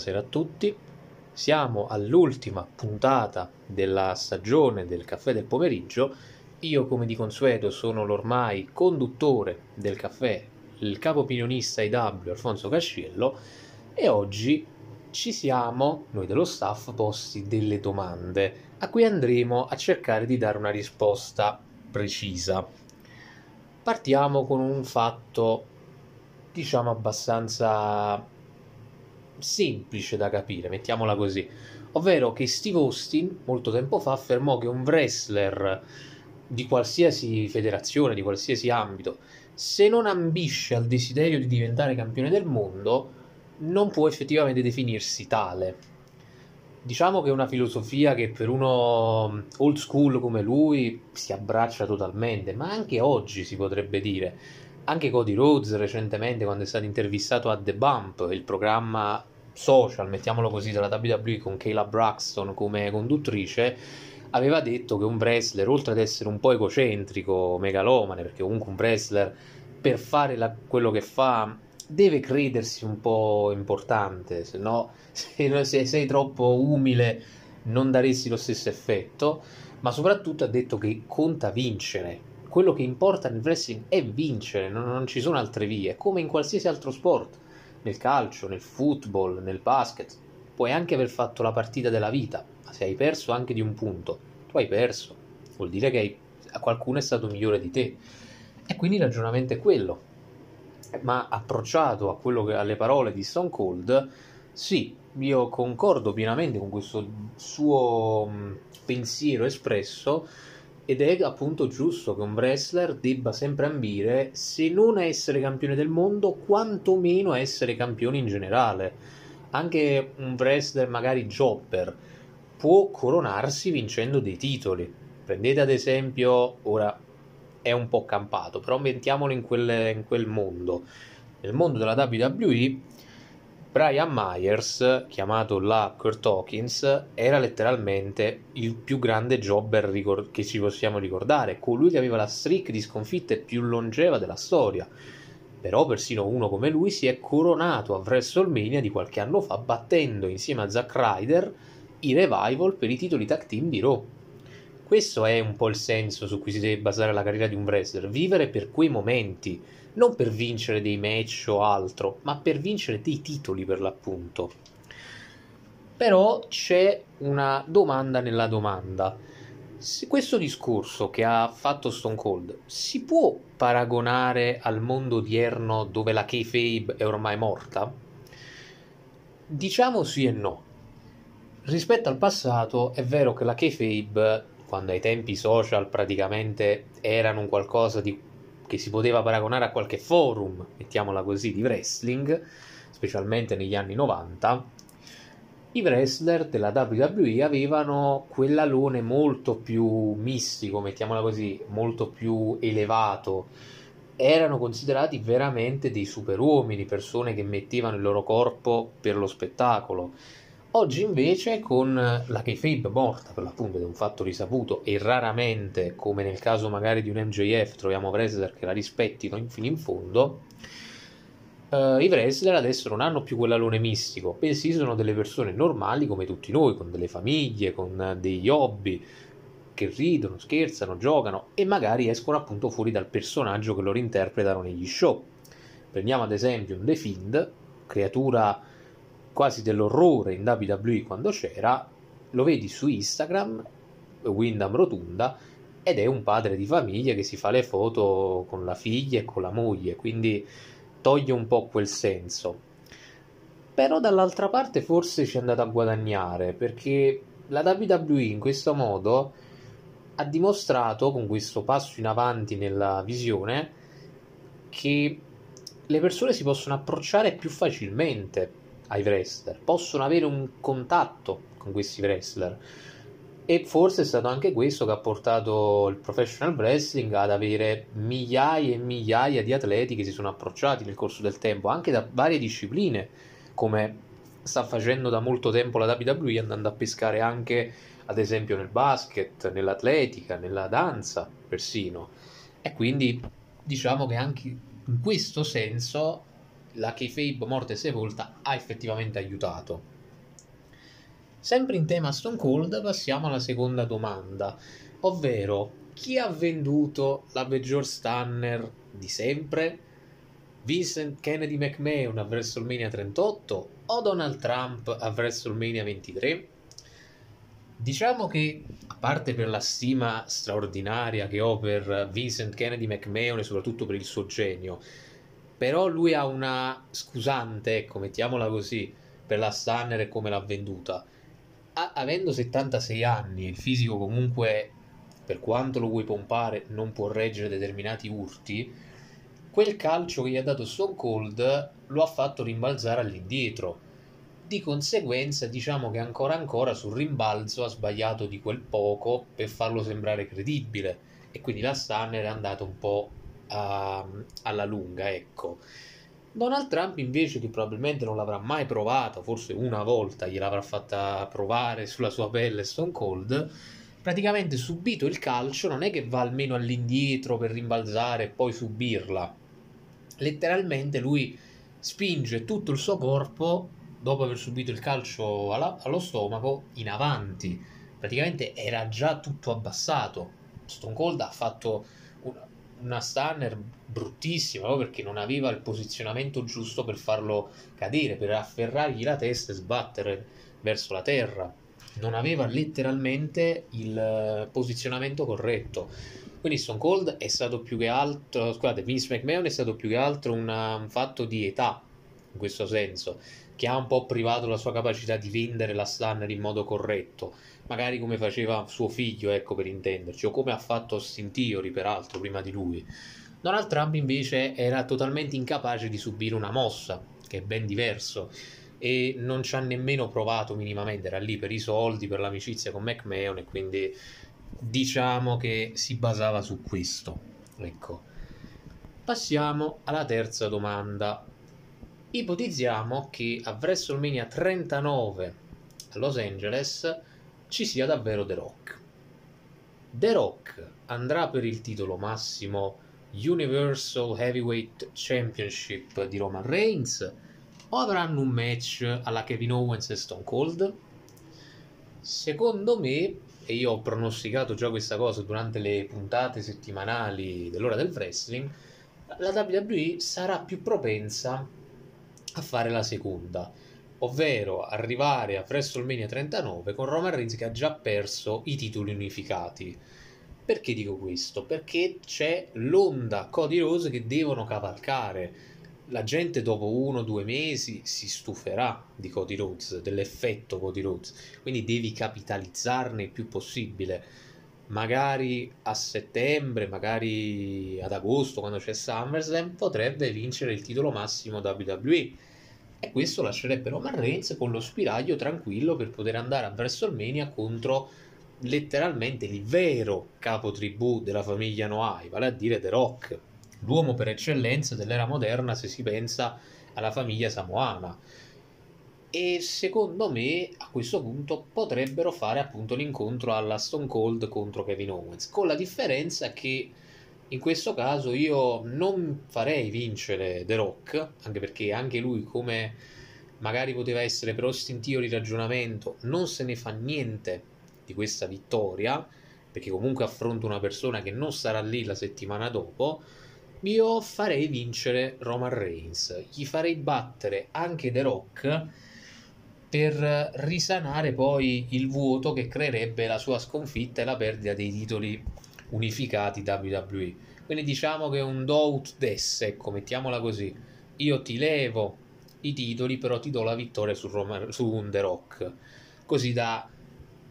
buonasera a tutti. Siamo all'ultima puntata della stagione del caffè del pomeriggio. Io, come di consueto, sono l'ormai conduttore del caffè, il capo opinionista IW Alfonso Casciello e oggi ci siamo, noi dello staff, posti delle domande a cui andremo a cercare di dare una risposta precisa. Partiamo con un fatto, diciamo, abbastanza semplice da capire, mettiamola così. Ovvero che Steve Austin, molto tempo fa, affermò che un wrestler di qualsiasi federazione, di qualsiasi ambito, se non ambisce al desiderio di diventare campione del mondo, non può effettivamente definirsi tale. Diciamo che è una filosofia che per uno old school come lui si abbraccia totalmente, ma anche oggi si potrebbe dire. Anche Cody Rhodes recentemente, quando è stato intervistato a The Bump, il programma social, mettiamolo così, della WWE con Kayla Braxton come conduttrice, aveva detto che un wrestler, oltre ad essere un po' egocentrico, megalomane, perché comunque un wrestler per fare la, quello che fa deve credersi un po' importante, se no se, se sei troppo umile non daresti lo stesso effetto, ma soprattutto ha detto che conta vincere. Quello che importa nel wrestling è vincere, non, non ci sono altre vie, come in qualsiasi altro sport nel calcio, nel football, nel basket. Puoi anche aver fatto la partita della vita, ma se hai perso anche di un punto, tu hai perso. Vuol dire che hai, qualcuno è stato migliore di te. E quindi il ragionamento è quello. Ma approcciato che, alle parole di Stone Cold, sì, io concordo pienamente con questo suo pensiero espresso ed è appunto giusto che un wrestler debba sempre ambire, se non a essere campione del mondo, quantomeno a essere campione in generale. Anche un wrestler magari jobber può coronarsi vincendo dei titoli. Prendete ad esempio, ora è un po' campato, però mettiamolo in quel, in quel mondo. Nel mondo della WWE Brian Myers, chiamato la Kurt Hawkins, era letteralmente il più grande jobber che ci possiamo ricordare, colui che aveva la streak di sconfitte più longeva della storia. Però persino uno come lui si è coronato a WrestleMania di qualche anno fa battendo insieme a Zack Ryder i revival per i titoli tag team di Raw. Questo è un po' il senso su cui si deve basare la carriera di un wrestler, vivere per quei momenti non per vincere dei match o altro, ma per vincere dei titoli per l'appunto. Però c'è una domanda nella domanda. Se questo discorso che ha fatto Stone Cold si può paragonare al mondo odierno dove la kayfabe è ormai morta? Diciamo sì e no. Rispetto al passato è vero che la kayfabe, quando ai tempi social praticamente erano un qualcosa di che si poteva paragonare a qualche forum, mettiamola così, di wrestling, specialmente negli anni 90, i wrestler della WWE avevano quell'alone molto più mistico, mettiamola così, molto più elevato. Erano considerati veramente dei superuomini, persone che mettevano il loro corpo per lo spettacolo Oggi invece con la kayfabe morta per l'appunto ed è un fatto risaputo e raramente come nel caso magari di un MJF troviamo wrestler che la rispettino fino in fondo uh, i wrestler adesso non hanno più quell'alone mistico bensì sono delle persone normali come tutti noi con delle famiglie, con degli hobby che ridono, scherzano, giocano e magari escono appunto fuori dal personaggio che loro interpretano negli show. Prendiamo ad esempio un The Fiend creatura quasi dell'orrore in WWE quando c'era, lo vedi su Instagram, Windham Rotunda, ed è un padre di famiglia che si fa le foto con la figlia e con la moglie, quindi toglie un po' quel senso. Però dall'altra parte forse ci è andato a guadagnare, perché la WWE in questo modo ha dimostrato, con questo passo in avanti nella visione, che le persone si possono approcciare più facilmente ai wrestler, possono avere un contatto con questi wrestler. E forse è stato anche questo che ha portato il professional wrestling ad avere migliaia e migliaia di atleti che si sono approcciati nel corso del tempo, anche da varie discipline, come sta facendo da molto tempo la WWE, andando a pescare anche, ad esempio, nel basket, nell'atletica, nella danza, persino. E quindi diciamo che anche in questo senso la kayfabe morte sepolta ha effettivamente aiutato. Sempre in tema Stone Cold passiamo alla seconda domanda, ovvero chi ha venduto la peggior stunner di sempre? Vincent Kennedy McMahon a WrestleMania 38 o Donald Trump a WrestleMania 23? Diciamo che, a parte per la stima straordinaria che ho per Vincent Kennedy McMahon e soprattutto per il suo genio, però lui ha una scusante, ecco, mettiamola così, per la Stunner e come l'ha venduta. A- avendo 76 anni, il fisico comunque, per quanto lo vuoi pompare, non può reggere determinati urti, quel calcio che gli ha dato Stone Cold lo ha fatto rimbalzare all'indietro di conseguenza diciamo che ancora ancora sul rimbalzo ha sbagliato di quel poco per farlo sembrare credibile e quindi la Stunner è andata un po' a, alla lunga, ecco. Donald Trump invece che probabilmente non l'avrà mai provato, forse una volta gliel'avrà fatta provare sulla sua pelle Stone Cold, praticamente subito il calcio non è che va almeno all'indietro per rimbalzare e poi subirla. Letteralmente lui spinge tutto il suo corpo dopo aver subito il calcio alla, allo stomaco, in avanti. Praticamente era già tutto abbassato. Stone Cold ha fatto una, stunner bruttissima proprio perché non aveva il posizionamento giusto per farlo cadere, per afferrargli la testa e sbattere verso la terra. Non aveva letteralmente il posizionamento corretto. Quindi Stone Cold è stato più che altro, scusate, Vince McMahon è stato più che altro una, un fatto di età in questo senso che ha un po' privato la sua capacità di vendere la Stunner in modo corretto, magari come faceva suo figlio, ecco per intenderci, o come ha fatto Austin Theory peraltro prima di lui. Donald Trump invece era totalmente incapace di subire una mossa, che è ben diverso, e non ci ha nemmeno provato minimamente, era lì per i soldi, per l'amicizia con McMahon e quindi diciamo che si basava su questo. Ecco. Passiamo alla terza domanda. Ipotizziamo che a WrestleMania 39 a Los Angeles ci sia davvero The Rock. The Rock andrà per il titolo massimo Universal Heavyweight Championship di Roman Reigns o avranno un match alla Kevin Owens e Stone Cold? Secondo me, e io ho pronosticato già questa cosa durante le puntate settimanali dell'ora del wrestling, la WWE sarà più propensa a fare la seconda, ovvero arrivare a WrestleMania 39 con Roman Reigns che ha già perso i titoli unificati. Perché dico questo? Perché c'è l'onda Cody Rose che devono cavalcare. La gente dopo uno o due mesi si stuferà di Cody Rhodes, dell'effetto Cody Rhodes, quindi devi capitalizzarne il più possibile. Magari a settembre, magari ad agosto, quando c'è SummerSlam, potrebbe vincere il titolo massimo WWE e questo lascerebbe Roman Reigns con lo spiraglio tranquillo per poter andare a WrestleMania contro letteralmente il vero capo tribù della famiglia Noai, vale a dire The Rock, l'uomo per eccellenza dell'era moderna se si pensa alla famiglia samoana. E secondo me a questo punto potrebbero fare appunto l'incontro alla Stone Cold contro Kevin Owens, con la differenza che in questo caso io non farei vincere The Rock, anche perché anche lui, come magari poteva essere per ostintivo di ragionamento, non se ne fa niente di questa vittoria, perché comunque affronta una persona che non sarà lì la settimana dopo. Io farei vincere Roman Reigns, gli farei battere anche The Rock per risanare poi il vuoto che creerebbe la sua sconfitta e la perdita dei titoli unificati WWE. Quindi diciamo che è un do ut des, ecco, mettiamola così. Io ti levo i titoli, però ti do la vittoria su, Roma, su The Rock, così da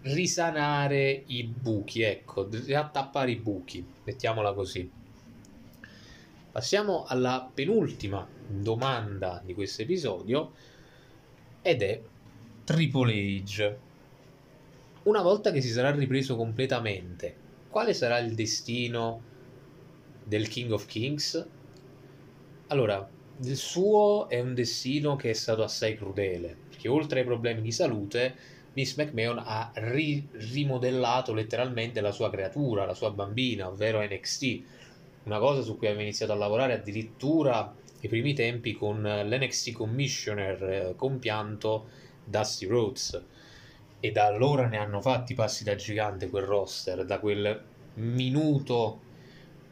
risanare i buchi, ecco, riattappare i buchi, mettiamola così. Passiamo alla penultima domanda di questo episodio ed è Triple H. Una volta che si sarà ripreso completamente quale sarà il destino del King of Kings? Allora, il suo è un destino che è stato assai crudele, perché oltre ai problemi di salute, Miss McMahon ha ri- rimodellato letteralmente la sua creatura, la sua bambina, ovvero NXT, una cosa su cui aveva iniziato a lavorare addirittura i primi tempi con l'NXT Commissioner eh, compianto Dusty Rhodes. E da allora ne hanno fatti passi da gigante quel roster, da quel minuto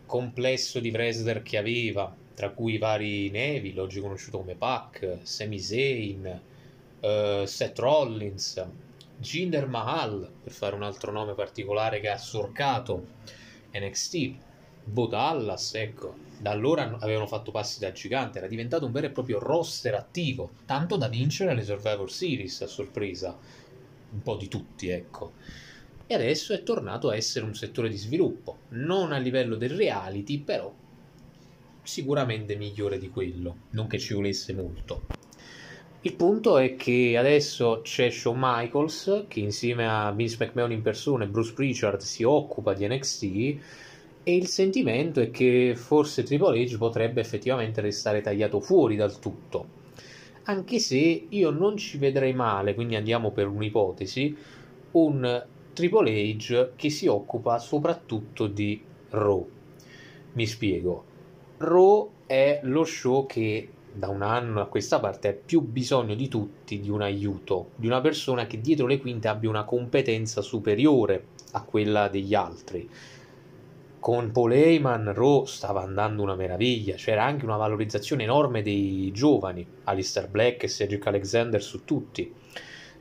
complesso di wrestler che aveva, tra cui i vari Neville, oggi conosciuto come Pac, Sami Zayn, uh, Seth Rollins, Jinder Mahal, per fare un altro nome particolare che ha sorcato NXT, Bo Dallas, ecco, da allora avevano fatto passi da gigante, era diventato un vero e proprio roster attivo, tanto da vincere le Survivor Series a sorpresa, un po' di tutti, ecco. E adesso è tornato a essere un settore di sviluppo, non a livello del reality, però sicuramente migliore di quello, non che ci volesse molto. Il punto è che adesso c'è Shawn Michaels che insieme a Vince McMahon in persona e Bruce Pritchard si occupa di NXT e il sentimento è che forse Triple H potrebbe effettivamente restare tagliato fuori dal tutto. Anche se io non ci vedrei male, quindi andiamo per un'ipotesi, un Triple H che si occupa soprattutto di Raw. Mi spiego. Raw è lo show che da un anno a questa parte ha più bisogno di tutti di un aiuto, di una persona che dietro le quinte abbia una competenza superiore a quella degli altri. Con Paul Heyman Raw stava andando una meraviglia, c'era anche una valorizzazione enorme dei giovani, Alistair Black e Cedric Alexander su tutti.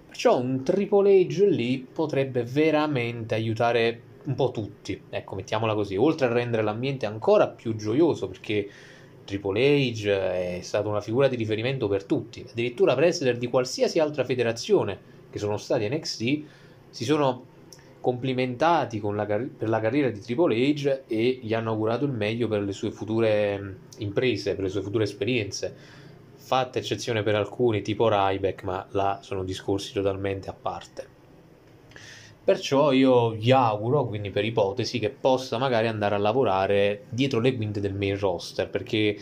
Perciò un Triple H lì potrebbe veramente aiutare un po' tutti, ecco, mettiamola così, oltre a rendere l'ambiente ancora più gioioso perché Triple H è stata una figura di riferimento per tutti, addirittura wrestler di qualsiasi altra federazione che sono stati NXT si sono complimentati la per la carriera di Triple H e gli hanno augurato il meglio per le sue future imprese, per le sue future esperienze. Fatta eccezione per alcuni, tipo Ryback, ma là sono discorsi totalmente a parte. Perciò io gli auguro, quindi per ipotesi, che possa magari andare a lavorare dietro le quinte del main roster, perché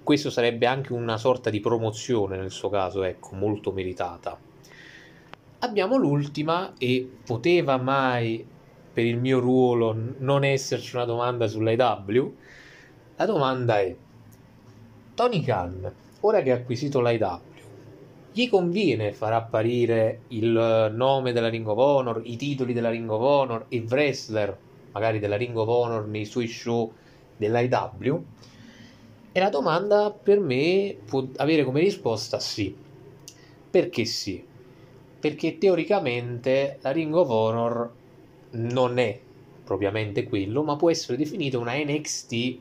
questo sarebbe anche una sorta di promozione nel suo caso, ecco, molto meritata. Abbiamo l'ultima e poteva mai per il mio ruolo non esserci una domanda sull'IW? La domanda è Tony Khan, ora che ha acquisito l'IW, gli conviene far apparire il nome della Ring of Honor, i titoli della Ring of Honor, il wrestler magari della Ring of Honor nei suoi show dell'IW? E la domanda per me può avere come risposta sì. Perché sì? Perché teoricamente la Ring of Honor non è propriamente quello, ma può essere definita una NXT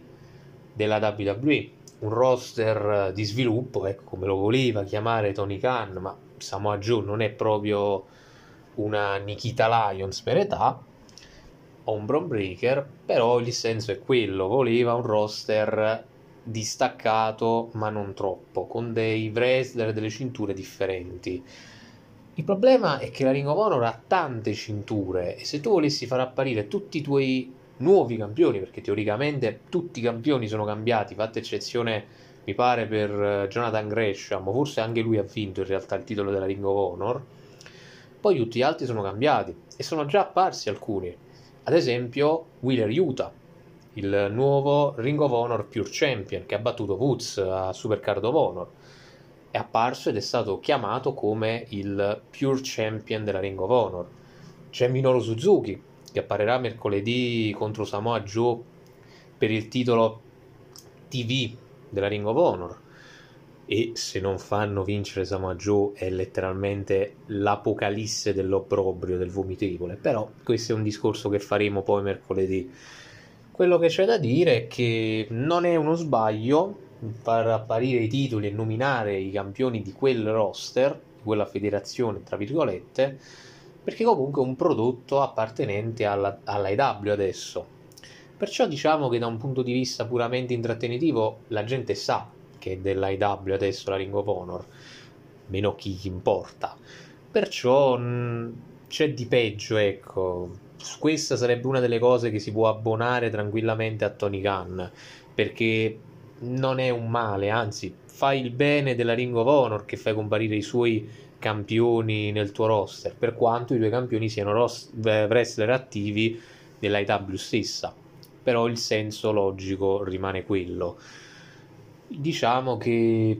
della WWE un roster di sviluppo, ecco come lo voleva chiamare Tony Khan, ma Samoa Joe non è proprio una Nikita Lions per età o un Bron Breaker, però il senso è quello, voleva un roster distaccato ma non troppo, con dei wrestler delle cinture differenti. Il problema è che la Ring of Honor ha tante cinture e se tu volessi far apparire tutti i tuoi nuovi campioni, perché teoricamente tutti i campioni sono cambiati, fatta eccezione mi pare per eh, Jonathan Gresham, forse anche lui ha vinto in realtà il titolo della Ring of Honor. Poi tutti gli altri sono cambiati e sono già apparsi alcuni. Ad esempio Wheeler Utah, il nuovo Ring of Honor Pure Champion che ha battuto Woods a Supercard of Honor. È apparso ed è stato chiamato come il Pure Champion della Ring of Honor. C'è Minoru Suzuki, che apparirà mercoledì contro Samoa Joe per il titolo TV della Ring of Honor e se non fanno vincere Samoa Joe è letteralmente l'apocalisse dell'obbrobrio, del vomitevole, però questo è un discorso che faremo poi mercoledì. Quello che c'è da dire è che non è uno sbaglio far apparire i titoli e nominare i campioni di quel roster, di quella federazione, tra virgolette, perché comunque è un prodotto appartenente alla, all'IW adesso. Perciò diciamo che da un punto di vista puramente intrattenitivo la gente sa che è dell'IW adesso la Ring of Honor, meno chi gli importa. Perciò mh, c'è di peggio, ecco. Questa sarebbe una delle cose che si può abbonare tranquillamente a Tony Khan, perché non è un male, anzi, fai il bene della Ring of Honor che fai comparire i suoi campioni nel tuo roster, per quanto i due campioni siano ros- wrestler attivi dell'IW stessa. Però il senso logico rimane quello. diciamo che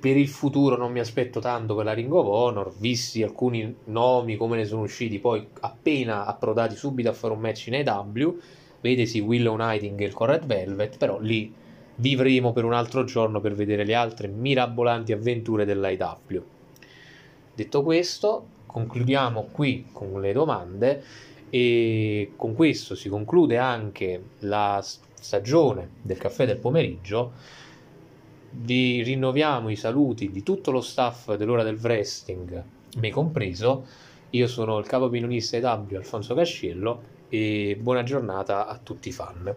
per il futuro non mi aspetto tanto per la Ring of Honor, visti alcuni nomi come ne sono usciti poi appena approdati subito a fare un match in AW, vedesi Willow Nighting e il Red Velvet, però lì vivremo per un altro giorno per vedere le altre mirabolanti avventure dell'IW. Detto questo, concludiamo qui con le domande e con questo si conclude anche la stagione del caffè del pomeriggio. Vi rinnoviamo i saluti di tutto lo staff dell'ora del wrestling, me compreso. Io sono il capo opinionista EW Alfonso Casciello e buona giornata a tutti i fan.